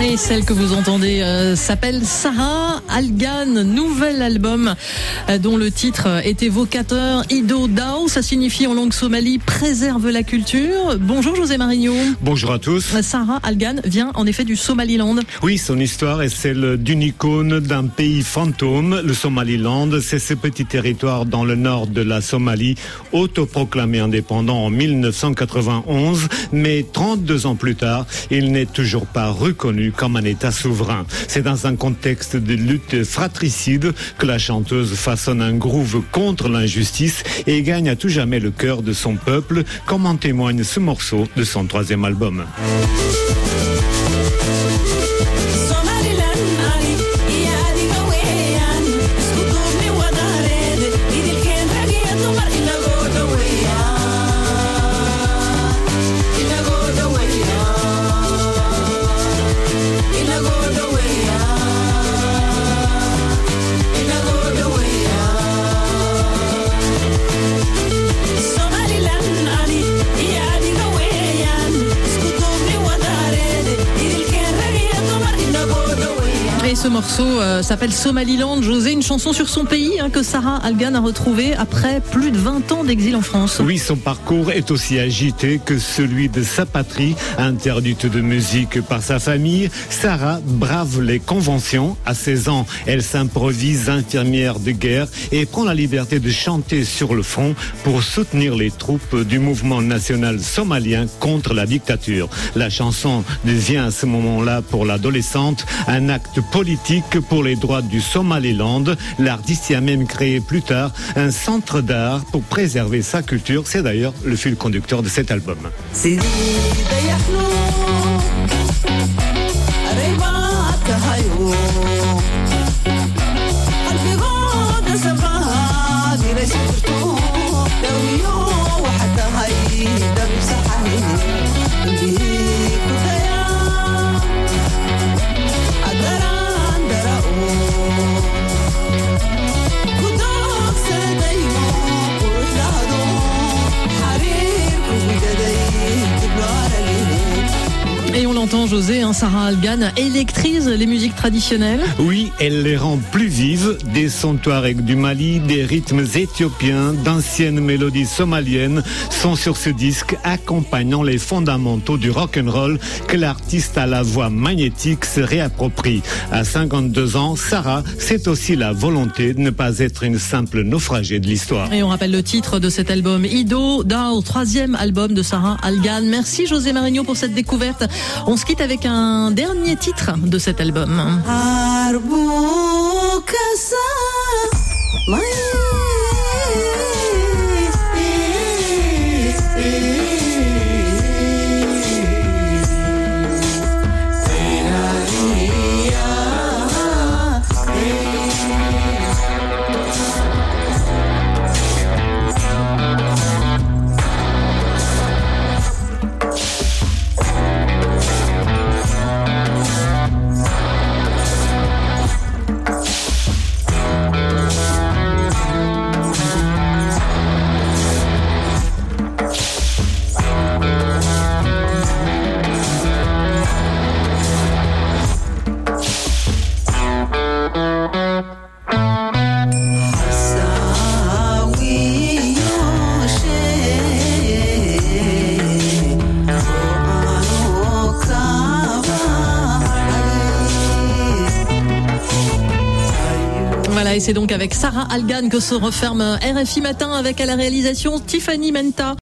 Et celle que vous entendez euh, s'appelle Sarah Algan, nouvel album euh, dont le titre est évocateur. Ido Dao, ça signifie en langue somali préserve la culture. Bonjour José Marigno. Bonjour à tous. Sarah Algan vient en effet du Somaliland. Oui, son histoire est celle d'une icône d'un pays fantôme. Le Somaliland, c'est ce petit territoire dans le nord de la Somalie, autoproclamé indépendant en 1991, mais 32 ans plus tard, il n'est toujours pas reconnu comme un État souverain. C'est dans un contexte de lutte fratricide que la chanteuse façonne un groove contre l'injustice et gagne à tout jamais le cœur de son peuple, comme en témoigne ce morceau de son troisième album. Ce morceau euh, s'appelle Somaliland. José, une chanson sur son pays hein, que Sarah Algan a retrouvé après plus de 20 ans d'exil en France. Oui, son parcours est aussi agité que celui de sa patrie, interdite de musique par sa famille. Sarah brave les conventions. À 16 ans, elle s'improvise infirmière de guerre et prend la liberté de chanter sur le front pour soutenir les troupes du mouvement national somalien contre la dictature. La chanson devient à ce moment-là pour l'adolescente un acte politique pour les droits du Somaliland. L'artiste y a même créé plus tard un centre d'art pour préserver sa culture. C'est d'ailleurs le fil conducteur de cet album. 40 José, hein, Sarah Algan électrise les musiques traditionnelles. Oui, elle les rend plus vives, des sons touaregs du Mali, des rythmes éthiopiens, d'anciennes mélodies somaliennes sont sur ce disque accompagnant les fondamentaux du rock and roll que l'artiste à la voix magnétique se réapproprie. À 52 ans, Sarah, c'est aussi la volonté de ne pas être une simple naufragée de l'histoire. Et on rappelle le titre de cet album, Ido, Dao, troisième album de Sarah Algan. Merci José Marigno pour cette découverte. On avec un dernier titre de cet album. Voilà, et c'est donc avec Sarah Algan que se referme RFI Matin avec à la réalisation Tiffany Menta.